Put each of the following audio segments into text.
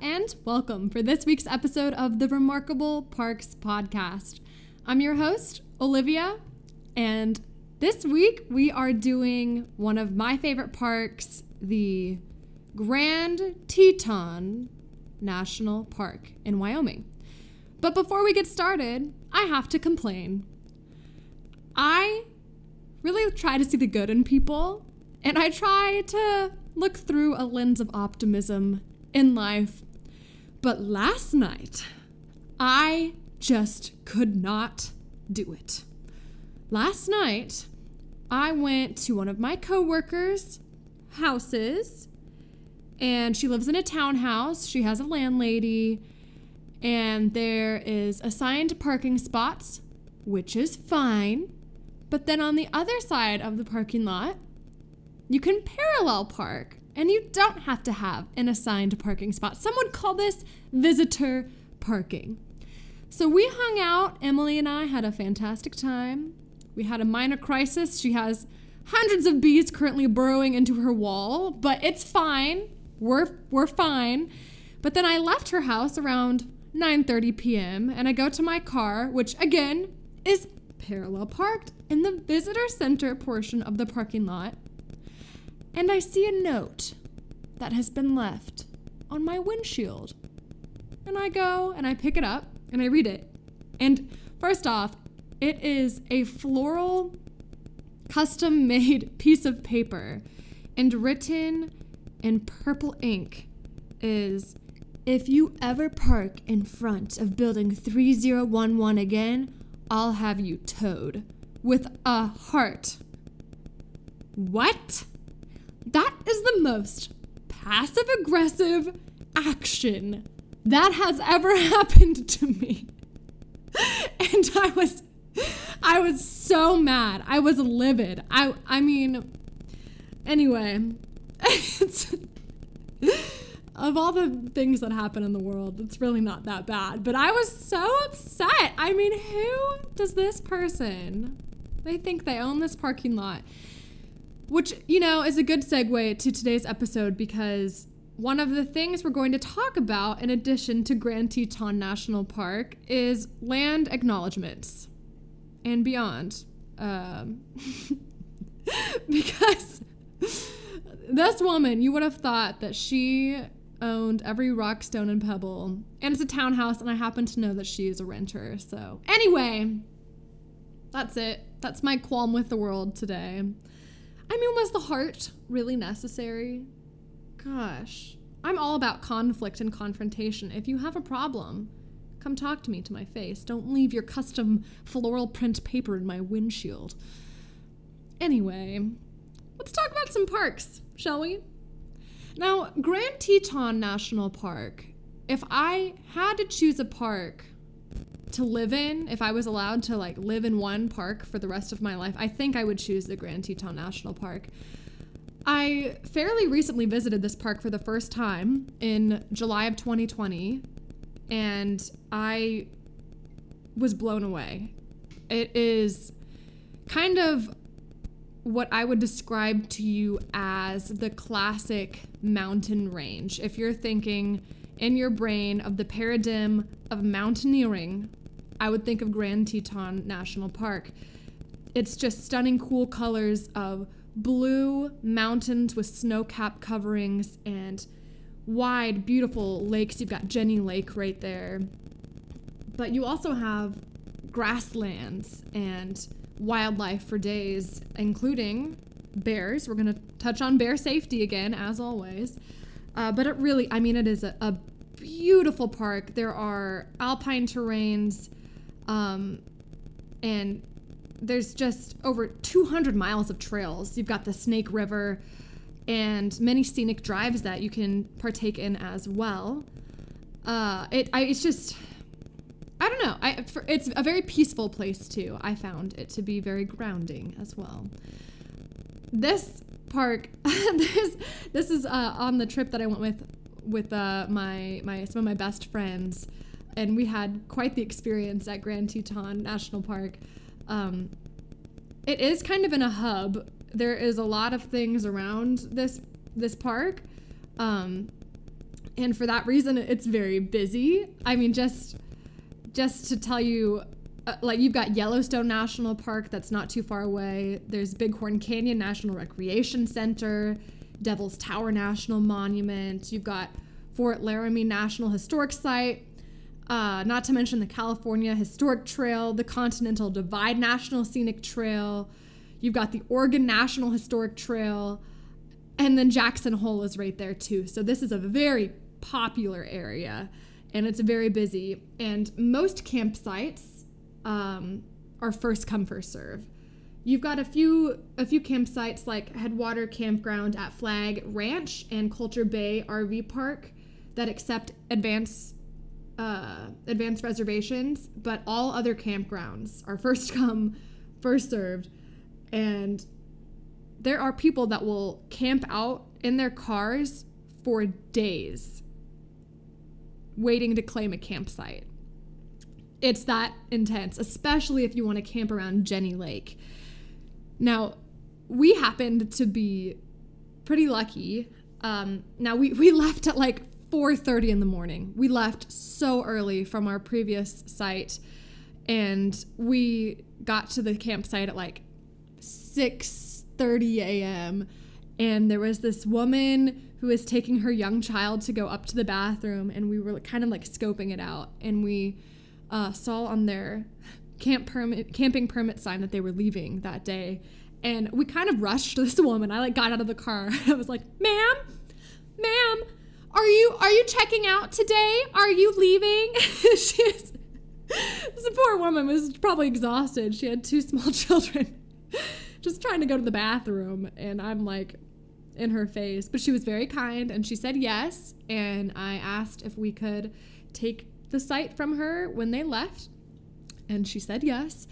and welcome for this week's episode of the Remarkable Parks Podcast. I'm your host, Olivia, and this week we are doing one of my favorite parks, the Grand Teton National Park in Wyoming. But before we get started, I have to complain. I really try to see the good in people, and I try to look through a lens of optimism in life. But last night, I just could not do it. Last night, I went to one of my coworkers' houses, and she lives in a townhouse. She has a landlady, and there is assigned parking spots, which is fine. But then on the other side of the parking lot, you can parallel park and you don't have to have an assigned parking spot. Some would call this visitor parking. So we hung out. Emily and I had a fantastic time. We had a minor crisis. She has hundreds of bees currently burrowing into her wall, but it's fine. We're we're fine. But then I left her house around 9:30 p.m. and I go to my car, which again is parallel parked in the visitor center portion of the parking lot. And I see a note that has been left on my windshield. And I go and I pick it up and I read it. And first off, it is a floral custom made piece of paper and written in purple ink is if you ever park in front of building 3011 again, I'll have you towed with a heart. What? That is the most passive aggressive action that has ever happened to me. and I was I was so mad. I was livid. I I mean anyway, of all the things that happen in the world, it's really not that bad. But I was so upset. I mean, who does this person? They think they own this parking lot. Which, you know, is a good segue to today's episode because one of the things we're going to talk about, in addition to Grand Teton National Park, is land acknowledgements and beyond. Um, because this woman, you would have thought that she owned every rock, stone, and pebble. And it's a townhouse, and I happen to know that she is a renter. So, anyway, that's it. That's my qualm with the world today. I mean, was the heart really necessary? Gosh, I'm all about conflict and confrontation. If you have a problem, come talk to me to my face. Don't leave your custom floral print paper in my windshield. Anyway, let's talk about some parks, shall we? Now, Grand Teton National Park, if I had to choose a park to live in, if I was allowed to like live in one park for the rest of my life, I think I would choose the Grand Teton National Park. I fairly recently visited this park for the first time in July of 2020, and I was blown away. It is kind of what I would describe to you as the classic mountain range. If you're thinking in your brain of the paradigm of mountaineering, I would think of Grand Teton National Park. It's just stunning, cool colors of blue mountains with snow cap coverings and wide, beautiful lakes. You've got Jenny Lake right there. But you also have grasslands and wildlife for days, including bears. We're going to touch on bear safety again, as always. Uh, but it really, I mean, it is a, a beautiful park. There are alpine terrains, um, and there's just over 200 miles of trails. You've got the Snake River and many scenic drives that you can partake in as well. Uh, it, I, it's just, I don't know. I, for, it's a very peaceful place too. I found it to be very grounding as well. This park, this this is uh, on the trip that I went with with uh, my my some of my best friends, and we had quite the experience at Grand Teton National Park. Um, it is kind of in a hub. There is a lot of things around this this park, um, and for that reason, it's very busy. I mean, just just to tell you, uh, like you've got Yellowstone National Park that's not too far away. There's Bighorn Canyon National Recreation Center, Devil's Tower National Monument. You've got Fort Laramie National Historic Site. Uh, not to mention the California Historic Trail, the Continental Divide National Scenic Trail. You've got the Oregon National Historic Trail. And then Jackson Hole is right there too. So this is a very popular area and it's very busy. And most campsites um, are first come first serve. You've got a few a few campsites like Headwater Campground at Flagg Ranch and Colter Bay RV Park that accept advance uh, advanced reservations, but all other campgrounds are first come, first served, and there are people that will camp out in their cars for days waiting to claim a campsite. It's that intense, especially if you want to camp around Jenny Lake. Now, we happened to be pretty lucky. Um, now we, we left at like 4:30 in the morning. We left so early from our previous site and we got to the campsite at like 6:30 a.m. and there was this woman who was taking her young child to go up to the bathroom and we were kind of like scoping it out and we uh, saw on their camp permit camping permit sign that they were leaving that day and we kind of rushed this woman i like got out of the car i was like ma'am ma'am are you are you checking out today are you leaving she's this poor woman was probably exhausted she had two small children just trying to go to the bathroom and i'm like in her face, but she was very kind and she said yes. And I asked if we could take the site from her when they left, and she said yes.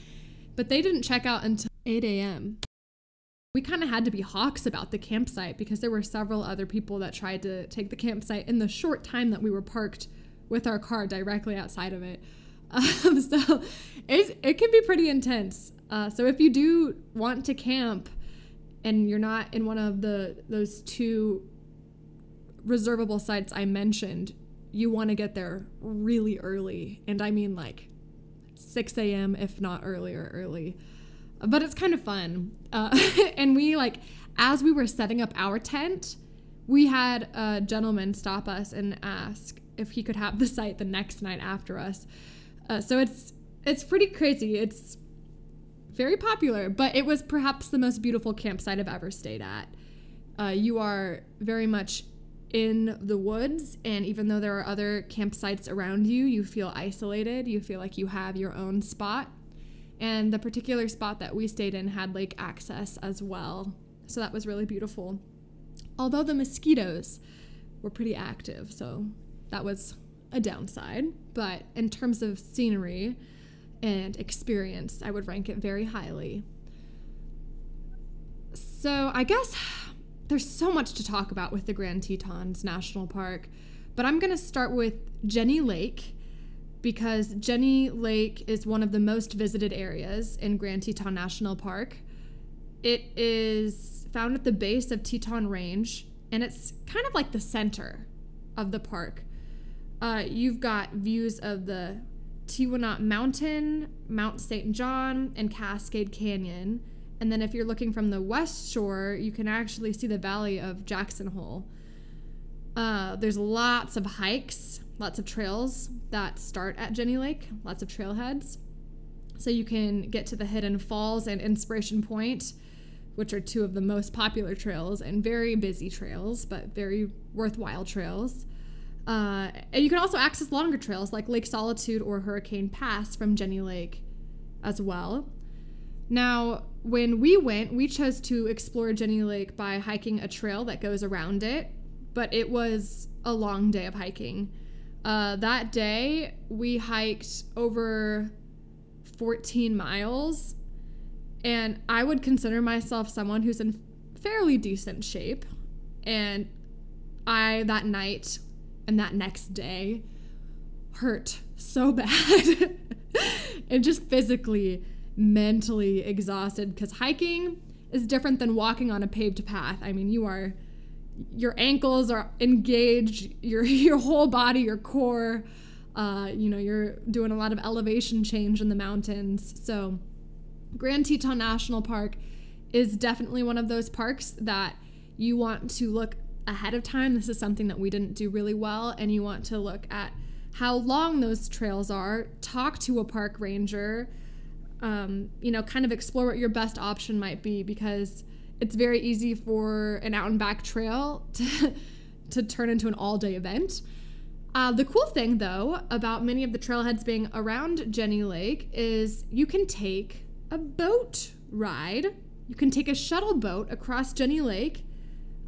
But they didn't check out until 8 a.m. We kind of had to be hawks about the campsite because there were several other people that tried to take the campsite in the short time that we were parked with our car directly outside of it. Um, so it, it can be pretty intense. Uh, so if you do want to camp, and you're not in one of the those two reservable sites I mentioned, you want to get there really early. And I mean like 6 a.m., if not earlier, early. But it's kind of fun. Uh, and we, like, as we were setting up our tent, we had a gentleman stop us and ask if he could have the site the next night after us. Uh, so it's it's pretty crazy. It's very popular, but it was perhaps the most beautiful campsite I've ever stayed at. Uh, you are very much in the woods, and even though there are other campsites around you, you feel isolated. You feel like you have your own spot. And the particular spot that we stayed in had lake access as well. So that was really beautiful. Although the mosquitoes were pretty active, so that was a downside. But in terms of scenery, and experience, I would rank it very highly. So I guess there's so much to talk about with the Grand Tetons National Park, but I'm going to start with Jenny Lake because Jenny Lake is one of the most visited areas in Grand Teton National Park. It is found at the base of Teton Range and it's kind of like the center of the park. Uh, you've got views of the Teewinot Mountain, Mount St. John, and Cascade Canyon. And then if you're looking from the west shore, you can actually see the valley of Jackson Hole. Uh, there's lots of hikes, lots of trails that start at Jenny Lake, lots of trailheads. So you can get to the Hidden Falls and Inspiration Point, which are two of the most popular trails and very busy trails, but very worthwhile trails. Uh, and you can also access longer trails like Lake Solitude or Hurricane Pass from Jenny Lake as well. Now, when we went, we chose to explore Jenny Lake by hiking a trail that goes around it, but it was a long day of hiking. Uh, that day, we hiked over 14 miles, and I would consider myself someone who's in fairly decent shape. And I, that night, and that next day hurt so bad. And just physically mentally exhausted. Because hiking is different than walking on a paved path. I mean you are your ankles are engaged, your your whole body, your core. Uh, you know, you're doing a lot of elevation change in the mountains. So, Grand Teton National Park is definitely one of those parks that you want to look ahead of time. This is something that we didn't do really well, and you want to look at how long those trails are, talk to a park ranger, um, you know, kind of explore what your best option might be because it's very easy for an out and back trail to, to turn into an all day event. Uh, the cool thing, though, about many of the trailheads being around Jenny Lake is you can take a boat ride. You can take a shuttle boat across Jenny Lake,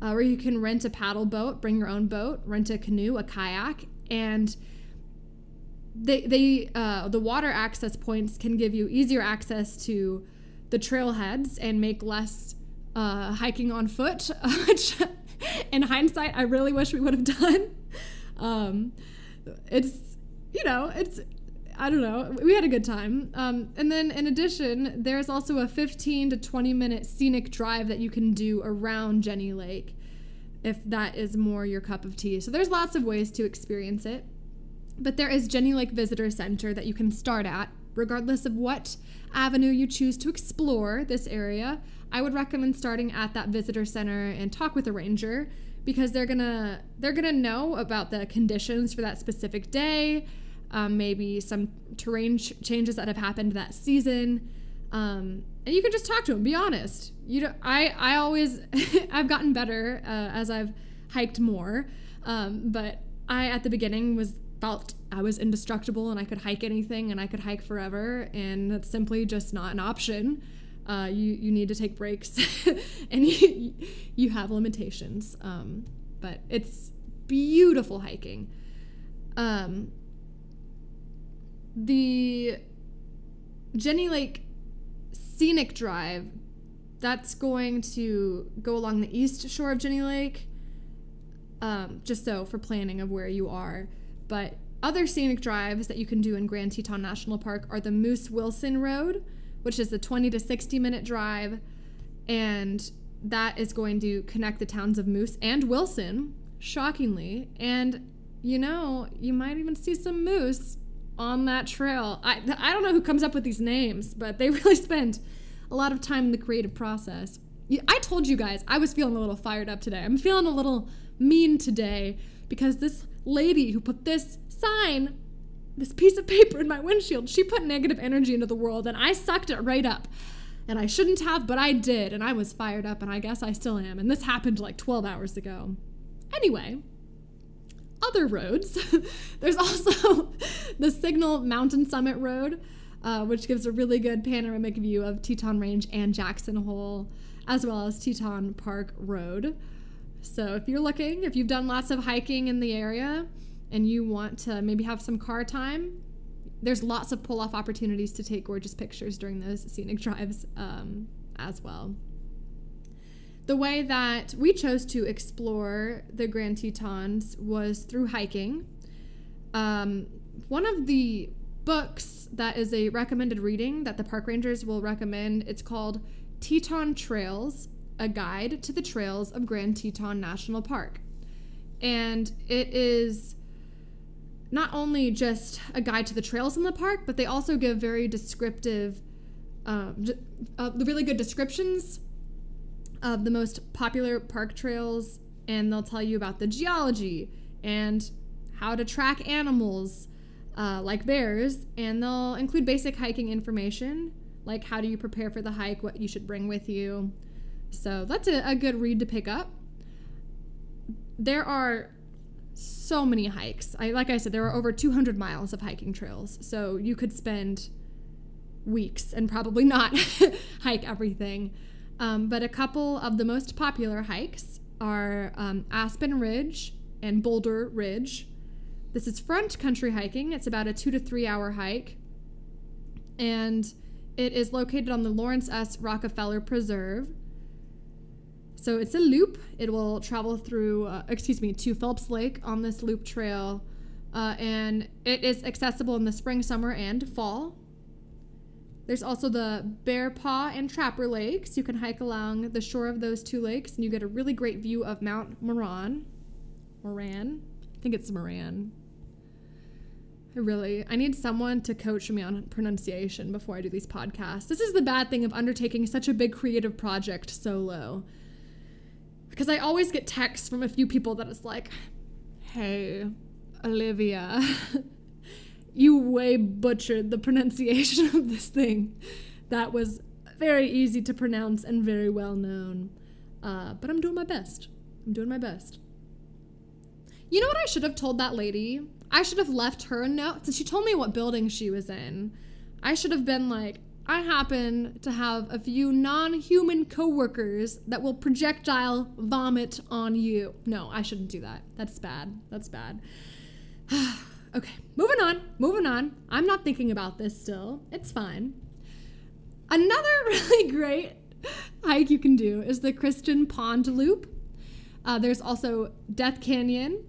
uh, or you can rent a paddle boat, bring your own boat, rent a canoe, a kayak, and they, they uh, the water access points can give you easier access to the trailheads and make less uh, hiking on foot, which in hindsight I really wish we would have done. Um, it's you know it's I don't know. We had a good time. Um, and then in addition, there's also a 15 to 20 minute scenic drive that you can do around Jenny Lake if that is more your cup of tea. So there's lots of ways to experience it. But there is Jenny Lake Visitor Center that you can start at, regardless of what avenue you choose to explore this area. I would recommend starting at that visitor center and talk with a ranger because they're gonna they're gonna know about the conditions for that specific day, um, maybe some terrain ch- changes that have happened that season, um, and you can just talk to them. Be honest. You know, I I always I've gotten better uh, as I've hiked more, um, but I at the beginning was felt I was indestructible and I could hike anything and I could hike forever, and that's simply just not an option. Uh, you you need to take breaks, and you you have limitations. Um, but it's beautiful hiking. Um, the Jenny Lake Scenic Drive, that's going to go along the east shore of Jenny Lake. Um, just so for planning of where you are. But other scenic drives that you can do in Grand Teton National Park are the Moose Wilson Road, which is the 20 to 60 minute drive. And that is going to connect the towns of Moose and Wilson, shockingly. And, you know, you might even see some moose on that trail. I, I don't know who comes up with these names, but they really spend a lot of time in the creative process. I told you guys I was feeling a little fired up today. I'm feeling a little mean today because this lady who put this sign, this piece of paper in my windshield, she put negative energy into the world and I sucked it right up. And I shouldn't have, but I did. And I was fired up, and I guess I still am. And this happened like 12 hours ago. Anyway, other roads. There's also the Signal Mountain Summit Road, uh, which gives a really good panoramic view of Teton Range and Jackson Hole, as well as Teton Park Road. So if you're looking, if you've done lots of hiking in the area and you want to maybe have some car time, there's lots of pull off opportunities to take gorgeous pictures during those scenic drives um, as well. The way that we chose to explore the Grand Tetons was through hiking. Um, one of the books that is a recommended reading that the park rangers will recommend, it's called Teton Trails a guide to the trails of Grand Teton National Park. And it is not only just a guide to the trails in the park, but they also give very descriptive, uh, uh, really good descriptions of the most popular park trails, and they'll tell you about the geology and how to track animals uh, like bears, and they'll include basic hiking information like how do you prepare for the hike, what you should bring with you, so that's a, a good read to pick up. There are so many hikes. I like I said, there are over 200 miles of hiking trails. So you could spend weeks and probably not hike everything. Um, but a couple of the most popular hikes are um, Aspen Ridge and Boulder Ridge. This is front country hiking. It's about a two to three hour hike. And it is located on the Laurance S. Rockefeller Preserve. So it's a loop. It will travel through, uh, excuse me, to Phelps Lake on this loop trail. Uh, and it is accessible in the spring, summer, and fall. There's also the Bear Paw and Trapper Lakes. You can hike along the shore of those two lakes and you get a really great view of Mount Moran. Moran? I think it's Moran. I really, I need someone to coach me on pronunciation before I do these podcasts. This is the bad thing of undertaking such a big creative project solo. Because I always get texts from a few people that it's like, hey, Olivia, you way butchered the pronunciation of this thing. That was very easy to pronounce and very well known. Uh, but I'm doing my best. I'm doing my best. You know what I should have told that lady? I should have left her a note since she told me what building she was in. I should have been like, I happen to have a few non human coworkers that will projectile vomit on you. No, I shouldn't do that. That's bad. That's bad. okay, moving on. Moving on. I'm not thinking about this still. It's fine. Another really great hike you can do is the Christian Pond Loop. Uh, there's also Death Canyon.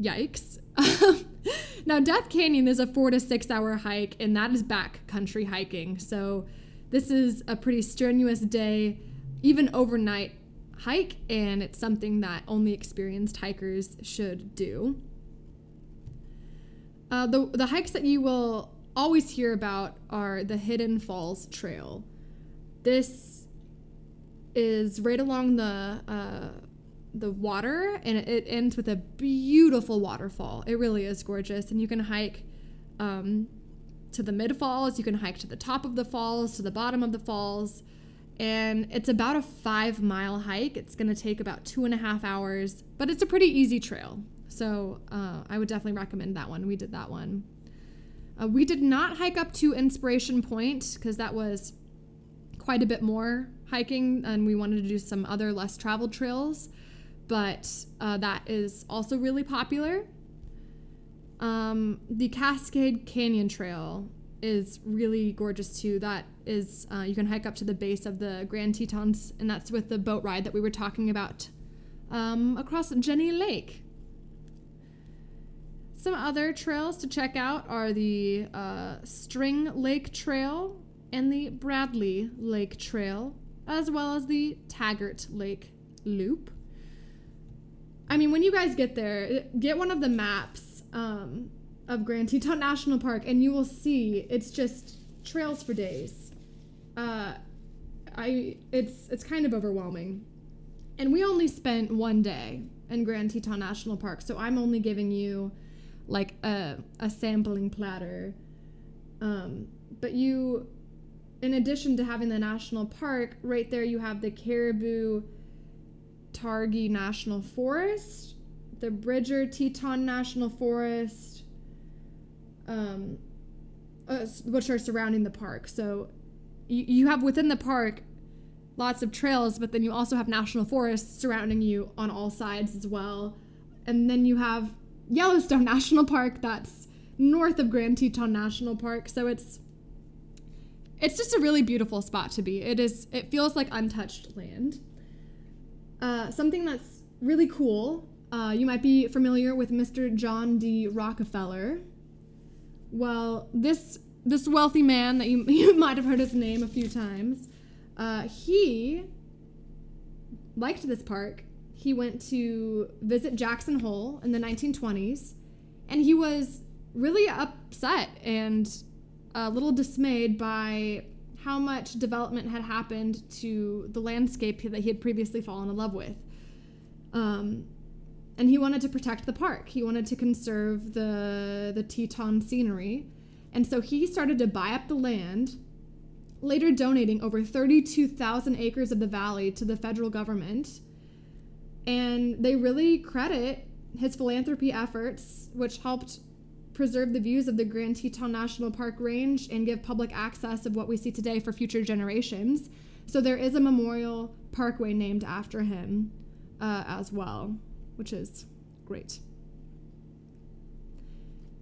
Yikes. now, Death Canyon is a four to six hour hike, and that is backcountry hiking. So, this is a pretty strenuous day, even overnight hike, and it's something that only experienced hikers should do. Uh, the, the hikes that you will always hear about are the Hidden Falls Trail. This is right along the uh, the water and it ends with a beautiful waterfall. It really is gorgeous. And you can hike um, to the mid falls, you can hike to the top of the falls, to the bottom of the falls. And it's about a five mile hike. It's going to take about two and a half hours, but it's a pretty easy trail. So uh, I would definitely recommend that one. We did that one. Uh, we did not hike up to Inspiration Point because that was quite a bit more hiking, and we wanted to do some other less traveled trails but uh, that is also really popular. Um, the Cascade Canyon Trail is really gorgeous too. That is, uh, you can hike up to the base of the Grand Tetons, and that's with the boat ride that we were talking about um, across Jenny Lake. Some other trails to check out are the uh, String Lake Trail and the Bradley Lake Trail, as well as the Taggart Lake Loop. I mean, when you guys get there, get one of the maps um, of Grand Teton National Park, and you will see it's just trails for days. Uh, I it's it's kind of overwhelming, and we only spent one day in Grand Teton National Park, so I'm only giving you like a a sampling platter. Um, but you, in addition to having the national park, right there you have the Caribou Targhee National Forest, the Bridger Teton National Forest, um, uh, which are surrounding the park. So you, you have within the park lots of trails, but then you also have national forests surrounding you on all sides as well. And then you have Yellowstone National Park that's north of Grand Teton National Park. So it's it's just a really beautiful spot to be. It is it feels like untouched land. Uh, something that's really cool. Uh, you might be familiar with Mr. John D. Rockefeller. Well, this this wealthy man that you, you might have heard his name a few times, uh, he liked this park. He went to visit Jackson Hole in the 1920s, and he was really upset and a little dismayed by how much development had happened to the landscape that he had previously fallen in love with. Um, and he wanted to protect the park. He wanted to conserve the the Teton scenery, and so he started to buy up the land. Later, donating over 32,000 acres of the valley to the federal government, and they really credit his philanthropy efforts, which helped preserve the views of the Grand Teton National Park range and give public access of what we see today for future generations. So there is a memorial parkway named after him uh, as well, which is great.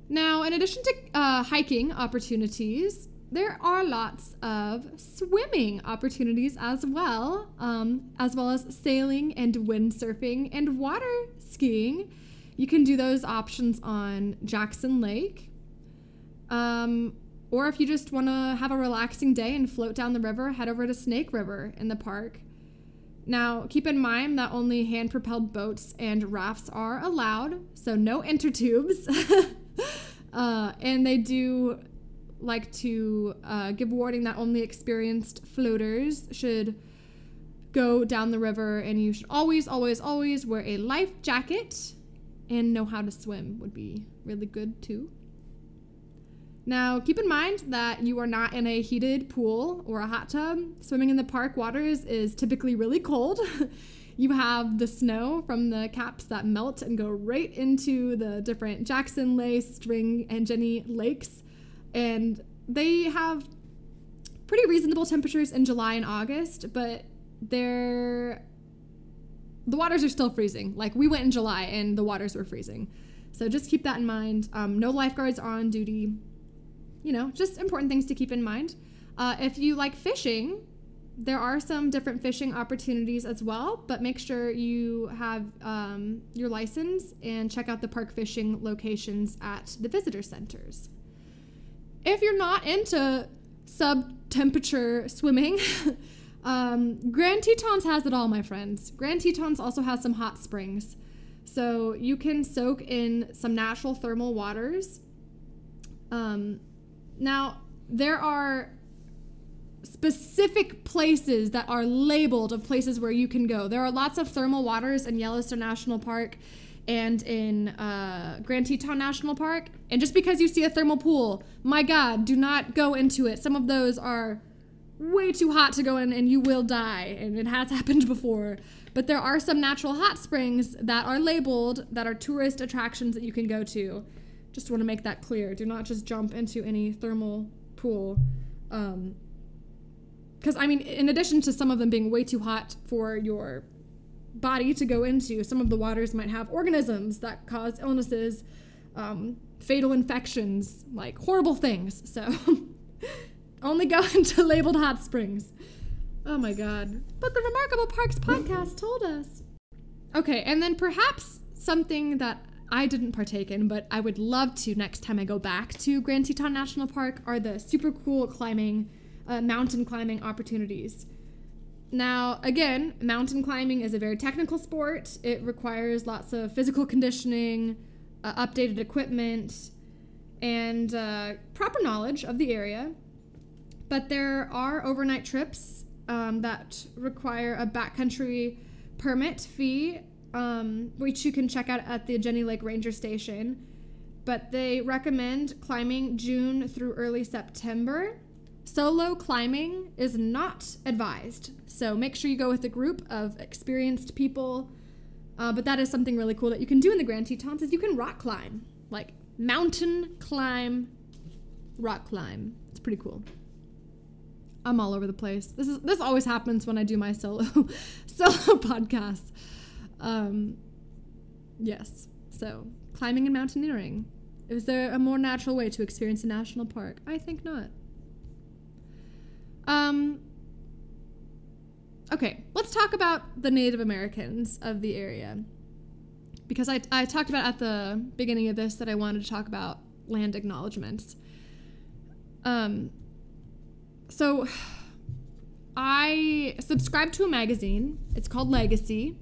Now, in addition to uh, hiking opportunities, there are lots of swimming opportunities as well, um, as well as sailing and windsurfing and water skiing. You can do those options on Jackson Lake. Um, or if you just want to have a relaxing day and float down the river, head over to Snake River in the park. Now, keep in mind that only hand propelled boats and rafts are allowed, so no intertubes. uh, and they do like to uh, give warning that only experienced floaters should go down the river, and you should always, always, always wear a life jacket and know how to swim, would be really good too. Now, keep in mind that you are not in a heated pool or a hot tub. Swimming in the park waters is typically really cold. you have the snow from the caps that melt and go right into the different Jackson Lake, String, and Jenny lakes. And they have pretty reasonable temperatures in July and August, but they're the waters are still freezing. Like we went in July and the waters were freezing. So just keep that in mind. Um, no lifeguards are on duty you know, just important things to keep in mind. Uh, if you like fishing, there are some different fishing opportunities as well, but make sure you have um, your license and check out the park fishing locations at the visitor centers. If you're not into sub temperature swimming, um, Grand Tetons has it all, my friends. Grand Tetons also has some hot springs. So you can soak in some natural thermal waters. Um, now, there are specific places that are labeled of places where you can go. There are lots of thermal waters in Yellowstone National Park and in uh, Grand Teton National Park. And just because you see a thermal pool, my God, do not go into it. Some of those are way too hot to go in and you will die. And it has happened before. But there are some natural hot springs that are labeled that are tourist attractions that you can go to. Just want to make that clear. Do not just jump into any thermal pool. Um, because I mean, in addition to some of them being way too hot for your body to go into, some of the waters might have organisms that cause illnesses, um, fatal infections, like horrible things. So only go into labeled hot springs. Oh my god. But the Remarkable Parks podcast told us. Okay, and then perhaps something that I didn't partake in, but I would love to next time I go back to Grand Teton National Park are the super cool climbing, uh, mountain climbing opportunities. Now, again, mountain climbing is a very technical sport. It requires lots of physical conditioning, uh, updated equipment, and uh, proper knowledge of the area. But there are overnight trips um, that require a backcountry permit fee um, which you can check out at the Jenny Lake Ranger Station. But they recommend climbing June through early September. Solo climbing is not advised, so make sure you go with a group of experienced people. Uh, but that is something really cool that you can do in the Grand Tetons is you can rock climb, like mountain climb, rock climb. It's pretty cool. I'm all over the place. This is this always happens when I do my solo solo podcasts. Um, yes. So, climbing and mountaineering. Is there a more natural way to experience a national park? I think not. Um, okay, let's talk about the Native Americans of the area. Because I, I talked about at the beginning of this that I wanted to talk about land acknowledgments. Um, so I subscribe to a magazine. It's called Legacy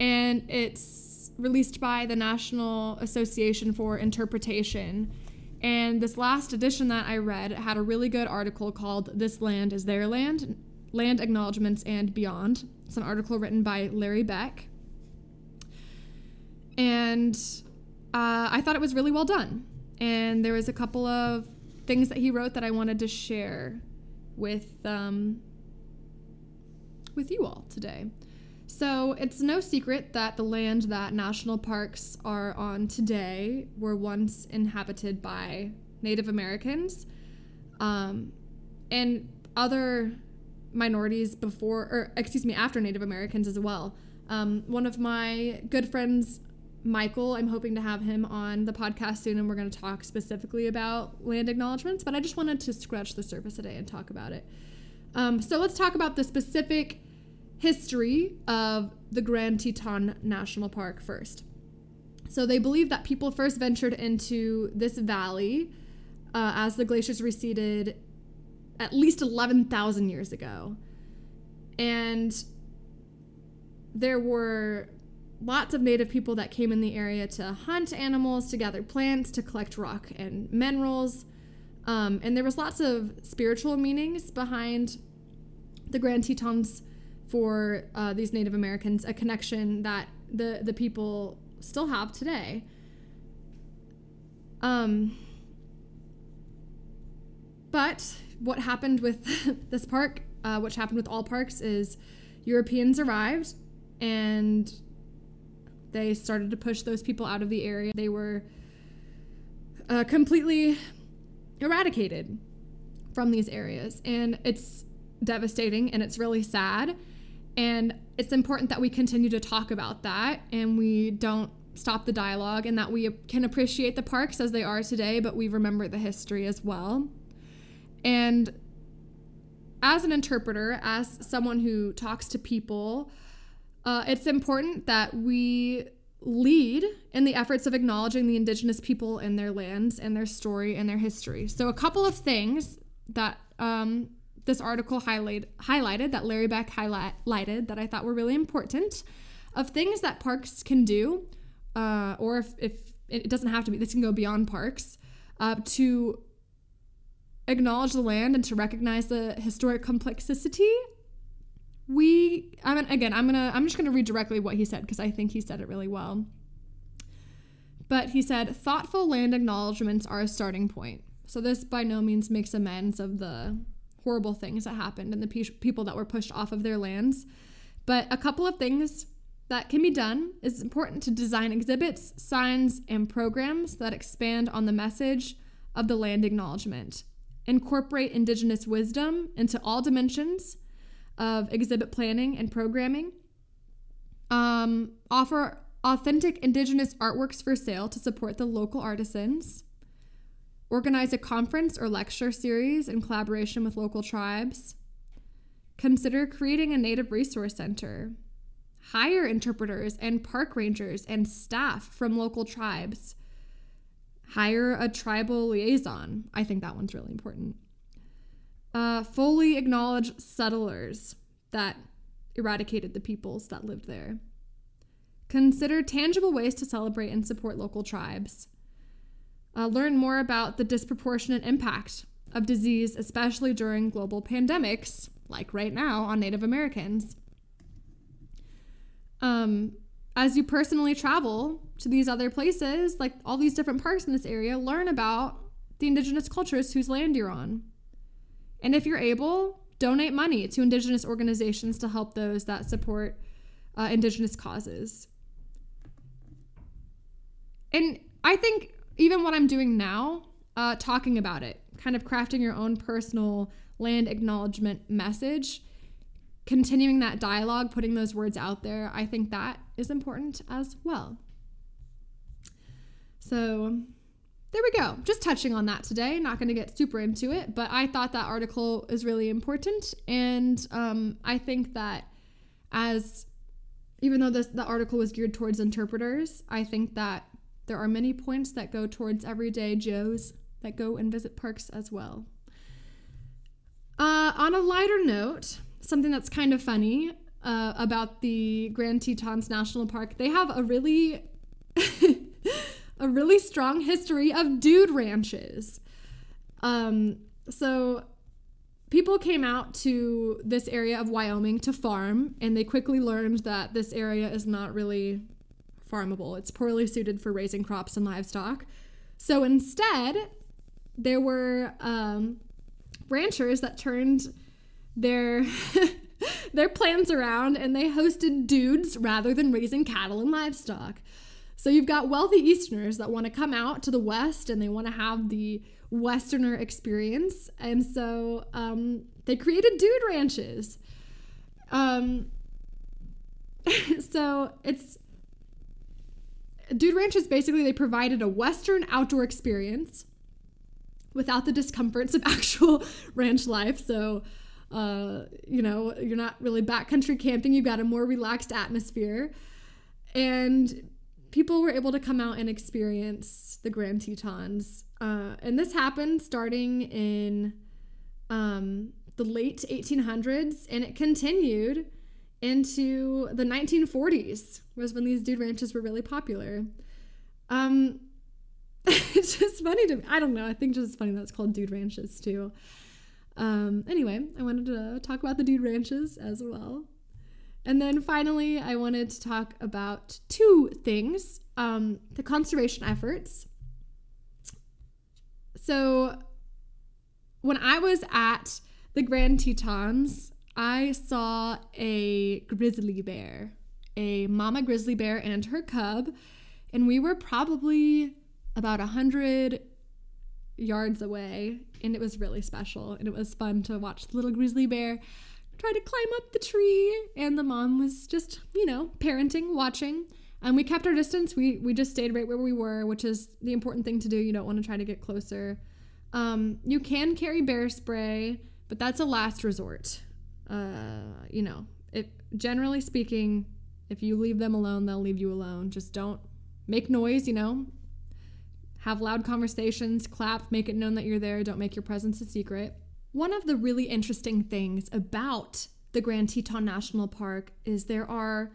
and it's released by the National Association for Interpretation. And this last edition that I read had a really good article called This Land is Their Land Land Acknowledgements and Beyond. It's an article written by Larry Beck. And uh, I thought it was really well done. And there was a couple of things that he wrote that I wanted to share with um, with you all today. So it's no secret that the land that national parks are on today were once inhabited by Native Americans um, and other minorities before, or excuse me, after Native Americans as well. Um, one of my good friends, Michael, I'm hoping to have him on the podcast soon, and we're going to talk specifically about land acknowledgments, but I just wanted to scratch the surface today and talk about it. Um, so let's talk about the specific history of the Grand Teton National Park first. So they believe that people first ventured into this valley uh, as the glaciers receded at least 11,000 years ago. And there were lots of native people that came in the area to hunt animals, to gather plants, to collect rock and minerals. Um, and there was lots of spiritual meanings behind the Grand Tetons for uh, these Native Americans, a connection that the the people still have today. Um, but what happened with this park, uh, which happened with all parks, is Europeans arrived and they started to push those people out of the area. They were uh, completely eradicated from these areas. And it's devastating and it's really sad. And it's important that we continue to talk about that and we don't stop the dialogue and that we can appreciate the parks as they are today, but we remember the history as well. And as an interpreter, as someone who talks to people, uh, it's important that we lead in the efforts of acknowledging the indigenous people and their lands and their story and their history. So, a couple of things that um, this article highlight, highlighted, that Larry Beck highlighted, that I thought were really important, of things that parks can do, uh, or if, if it doesn't have to be, this can go beyond parks, uh, to acknowledge the land and to recognize the historic complexity we I mean again I'm gonna I'm just gonna read directly what he said because I think he said it really well. But he said thoughtful land acknowledgments are a starting point. So this by no means makes amends of the horrible things that happened and the pe- people that were pushed off of their lands. But a couple of things that can be done is important to design exhibits, signs, and programs that expand on the message of the land acknowledgement. Incorporate indigenous wisdom into all dimensions of exhibit planning and programming. Um, offer authentic indigenous artworks for sale to support the local artisans. Organize a conference or lecture series in collaboration with local tribes. Consider creating a native resource center. Hire interpreters and park rangers and staff from local tribes. Hire a tribal liaison. I think that one's really important uh, fully acknowledge settlers that eradicated the peoples that lived there. Consider tangible ways to celebrate and support local tribes. Uh, learn more about the disproportionate impact of disease, especially during global pandemics, like right now on Native Americans. Um, as you personally travel to these other places, like all these different parks in this area, learn about the indigenous cultures whose land you're on. And if you're able, donate money to Indigenous organizations to help those that support uh, Indigenous causes. And I think even what I'm doing now, uh, talking about it, kind of crafting your own personal land acknowledgement message, continuing that dialogue, putting those words out there, I think that is important as well. So, there we go. Just touching on that today. Not going to get super into it, but I thought that article is really important. And um, I think that as, even though this, the article was geared towards interpreters, I think that there are many points that go towards everyday Joes that go and visit parks as well. Uh, on a lighter note, something that's kind of funny uh, about the Grand Tetons National Park, they have a really. a really strong history of dude ranches. Um, so people came out to this area of Wyoming to farm, and they quickly learned that this area is not really farmable. It's poorly suited for raising crops and livestock. So instead, there were um, ranchers that turned their their plans around and they hosted dudes rather than raising cattle and livestock. So you've got wealthy Easterners that want to come out to the West and they want to have the Westerner experience. And so um, they created dude ranches. Um, so it's dude ranches basically they provided a Western outdoor experience without the discomforts of actual ranch life. So uh, you know, you're not really backcountry camping. You've got a more relaxed atmosphere. And people were able to come out and experience the Grand Tetons Uh, and this happened starting in um, the late 1800s, and it continued into the 1940s, was when these dude ranches were really popular. Um, it's just funny to me. I don't know. I think just funny that it's called dude ranches too. Um, anyway, I wanted to talk about the dude ranches as well. And then finally, I wanted to talk about two things um, the conservation efforts. So, when I was at the Grand Tetons, I saw a grizzly bear, a mama grizzly bear and her cub, and we were probably about a hundred yards away, and it was really special, and it was fun to watch the little grizzly bear try to climb up the tree, and the mom was just, you know, parenting, watching. And we kept our distance. We we just stayed right where we were, which is the important thing to do. You don't want to try to get closer. Um, you can carry bear spray, but that's a last resort. Uh, you know, it generally speaking, if you leave them alone, they'll leave you alone. Just don't make noise. You know, have loud conversations, clap, make it known that you're there. Don't make your presence a secret. One of the really interesting things about the Grand Teton National Park is there are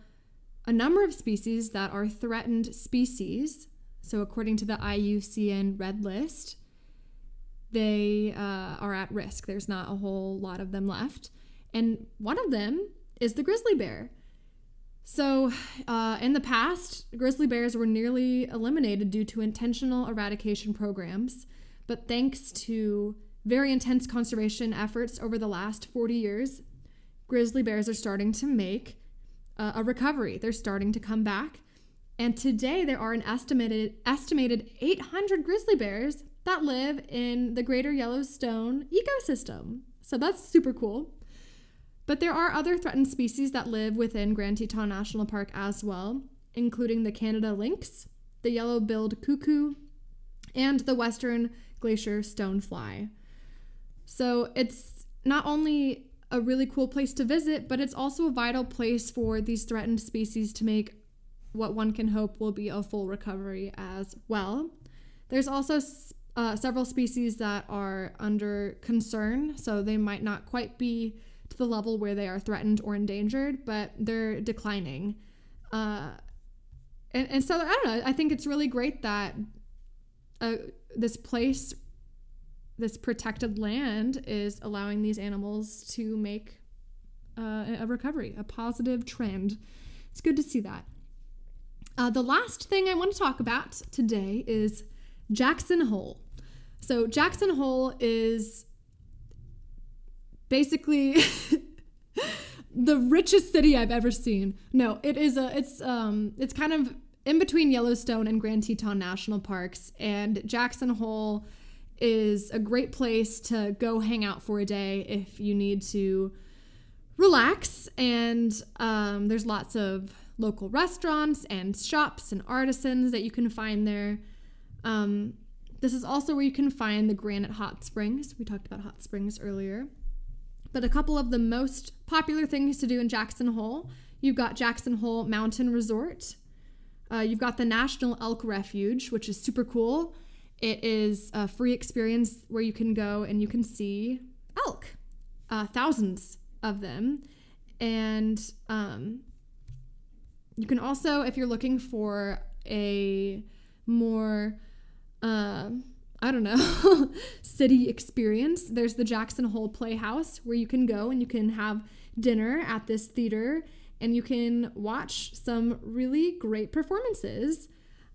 a number of species that are threatened species. So, according to the IUCN Red List, they uh, are at risk. There's not a whole lot of them left. And one of them is the grizzly bear. So, uh, in the past, grizzly bears were nearly eliminated due to intentional eradication programs. But thanks to very intense conservation efforts over the last 40 years, grizzly bears are starting to make uh, a recovery. They're starting to come back. And today there are an estimated estimated 800 grizzly bears that live in the Greater Yellowstone ecosystem. So that's super cool. But there are other threatened species that live within Grand Teton National Park as well, including the Canada lynx, the yellow billed cuckoo, and the western glacier stonefly. So it's not only a really cool place to visit, but it's also a vital place for these threatened species to make what one can hope will be a full recovery as well. There's also uh, several species that are under concern, so they might not quite be to the level where they are threatened or endangered, but they're declining. Uh, and, and so I don't know. I think it's really great that uh, this place, this protected land, is allowing these animals to make uh, a recovery, a positive trend. It's good to see that. Uh, the last thing I want to talk about today is Jackson Hole. So, Jackson Hole is basically the richest city I've ever seen. No, it is a it's um it's kind of in between Yellowstone and Grand Teton National Parks and Jackson Hole is a great place to go hang out for a day if you need to relax and um, there's lots of local restaurants and shops and artisans that you can find there um, this is also where you can find the granite hot springs we talked about hot springs earlier but a couple of the most popular things to do in Jackson Hole you've got Jackson Hole Mountain Resort. Uh, you've got the National Elk Refuge, which is super cool. It is a free experience where you can go and you can see elk, uh, thousands of them. And um, you can also, if you're looking for a more uh, I don't know, city experience. There's the Jackson Hole Playhouse where you can go and you can have dinner at this theater and you can watch some really great performances.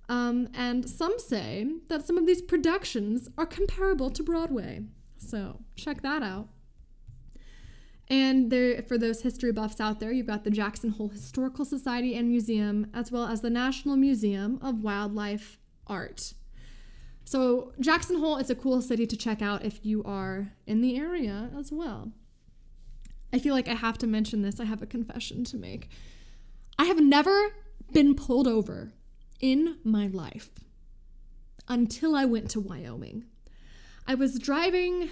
Um, and some say that some of these productions are comparable to Broadway. So check that out. And there, for those history buffs out there, you've got the Jackson Hole Historical Society and Museum, as well as the National Museum of Wildlife Art. So, Jackson Hole is a cool city to check out if you are in the area as well. I feel like I have to mention this. I have a confession to make. I have never been pulled over in my life until I went to Wyoming. I was driving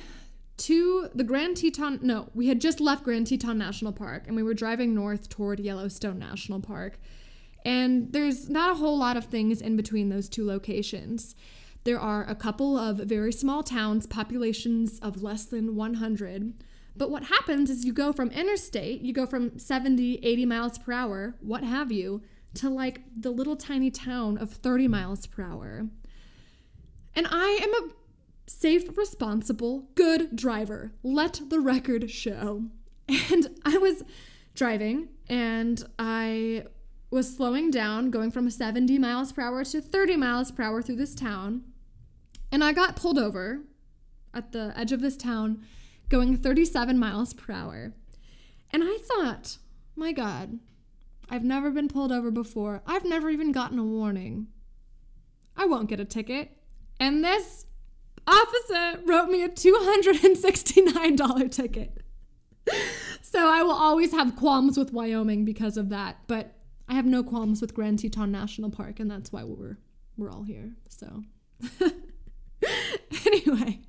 to the Grand Teton. No, we had just left Grand Teton National Park and we were driving north toward Yellowstone National Park. And there's not a whole lot of things in between those two locations. There are a couple of very small towns, populations of less than 100. But what happens is you go from interstate, you go from 70, 80 miles per hour, what have you, to like the little tiny town of 30 miles per hour. And I am a safe, responsible, good driver. Let the record show. And I was driving and I was slowing down, going from 70 miles per hour to 30 miles per hour through this town. And I got pulled over at the edge of this town going 37 miles per hour. And I thought, my God, I've never been pulled over before. I've never even gotten a warning. I won't get a ticket. And this officer wrote me a $269 ticket. so I will always have qualms with Wyoming because of that, but I have no qualms with Grand Teton National Park, and that's why we're we're all here. So anyway,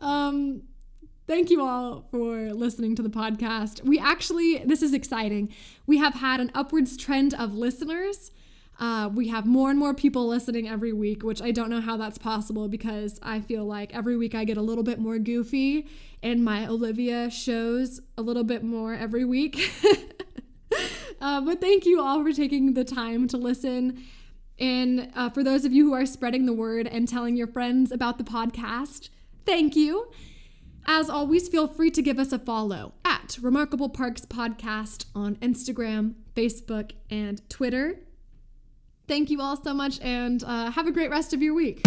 um, thank you all for listening to the podcast. We actually, this is exciting. We have had an upwards trend of listeners. Uh, we have more and more people listening every week, which I don't know how that's possible because I feel like every week I get a little bit more goofy and my Olivia shows a little bit more every week. uh, but thank you all for taking the time to listen. And uh, for those of you who are spreading the word and telling your friends about the podcast, thank you. As always, feel free to give us a follow at Remarkable Parks Podcast on Instagram, Facebook, and Twitter. Thank you all so much and uh, have a great rest of your week.